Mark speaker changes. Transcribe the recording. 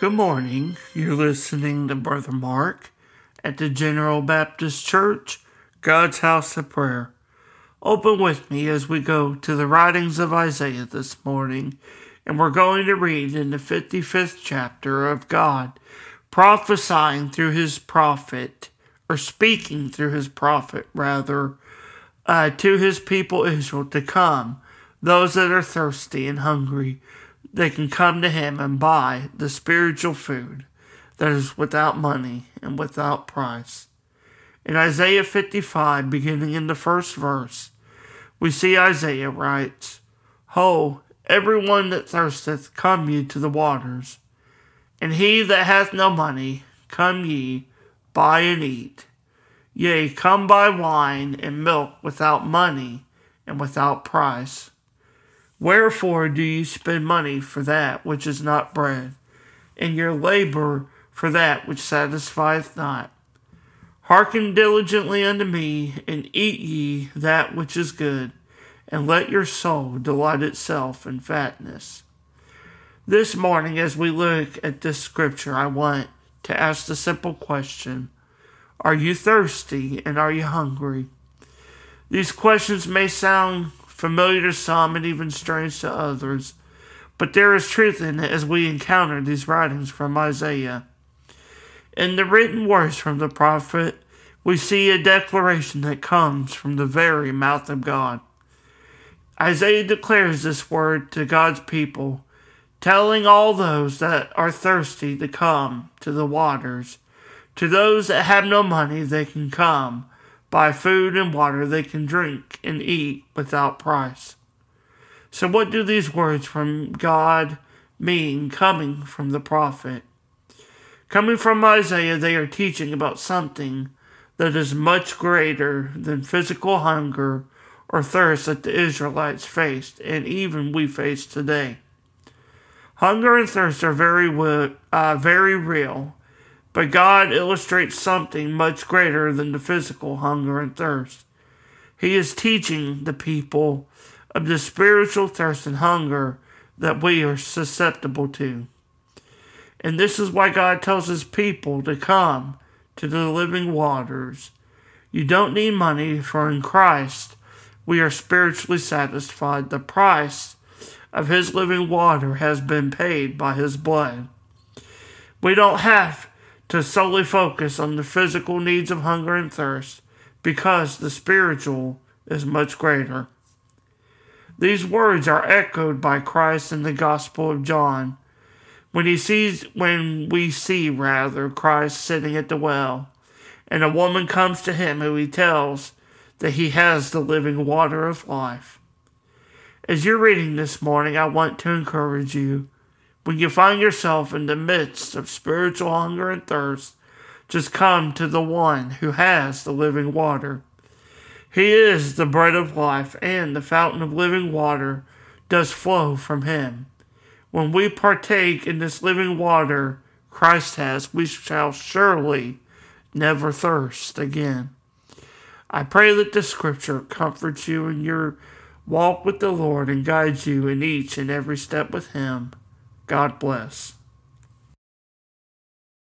Speaker 1: Good morning. You're listening to Brother Mark at the General Baptist Church, God's House of Prayer. Open with me as we go to the writings of Isaiah this morning, and we're going to read in the 55th chapter of God, prophesying through his prophet, or speaking through his prophet, rather, uh, to his people Israel to come, those that are thirsty and hungry they can come to him and buy the spiritual food that is without money and without price. In Isaiah 55, beginning in the first verse, we see Isaiah writes, Ho, every one that thirsteth, come ye to the waters, and he that hath no money, come ye, buy and eat. Yea, come buy wine and milk without money and without price. Wherefore do ye spend money for that which is not bread, and your labor for that which satisfieth not? Hearken diligently unto me, and eat ye that which is good, and let your soul delight itself in fatness. This morning, as we look at this scripture, I want to ask the simple question Are you thirsty and are you hungry? These questions may sound familiar to some and even strange to others. But there is truth in it as we encounter these writings from Isaiah. In the written words from the prophet, we see a declaration that comes from the very mouth of God. Isaiah declares this word to God's people, telling all those that are thirsty to come to the waters. To those that have no money, they can come buy food and water they can drink and eat without price. So, what do these words from God mean coming from the prophet? Coming from Isaiah, they are teaching about something that is much greater than physical hunger or thirst that the Israelites faced, and even we face today. Hunger and thirst are very, uh, very real, but God illustrates something much greater than the physical hunger and thirst. He is teaching the people of the spiritual thirst and hunger that we are susceptible to. And this is why God tells his people to come to the living waters. You don't need money, for in Christ we are spiritually satisfied. The price of his living water has been paid by his blood. We don't have to solely focus on the physical needs of hunger and thirst because the spiritual is much greater. These words are echoed by Christ in the Gospel of John when he sees when we see rather Christ sitting at the well and a woman comes to him who he tells that he has the living water of life. As you're reading this morning, I want to encourage you when you find yourself in the midst of spiritual hunger and thirst, just come to the one who has the living water. He is the bread of life, and the fountain of living water does flow from him. When we partake in this living water Christ has, we shall surely never thirst again. I pray that this scripture comforts you in your walk with the Lord and guides you in each and every step with Him. God bless.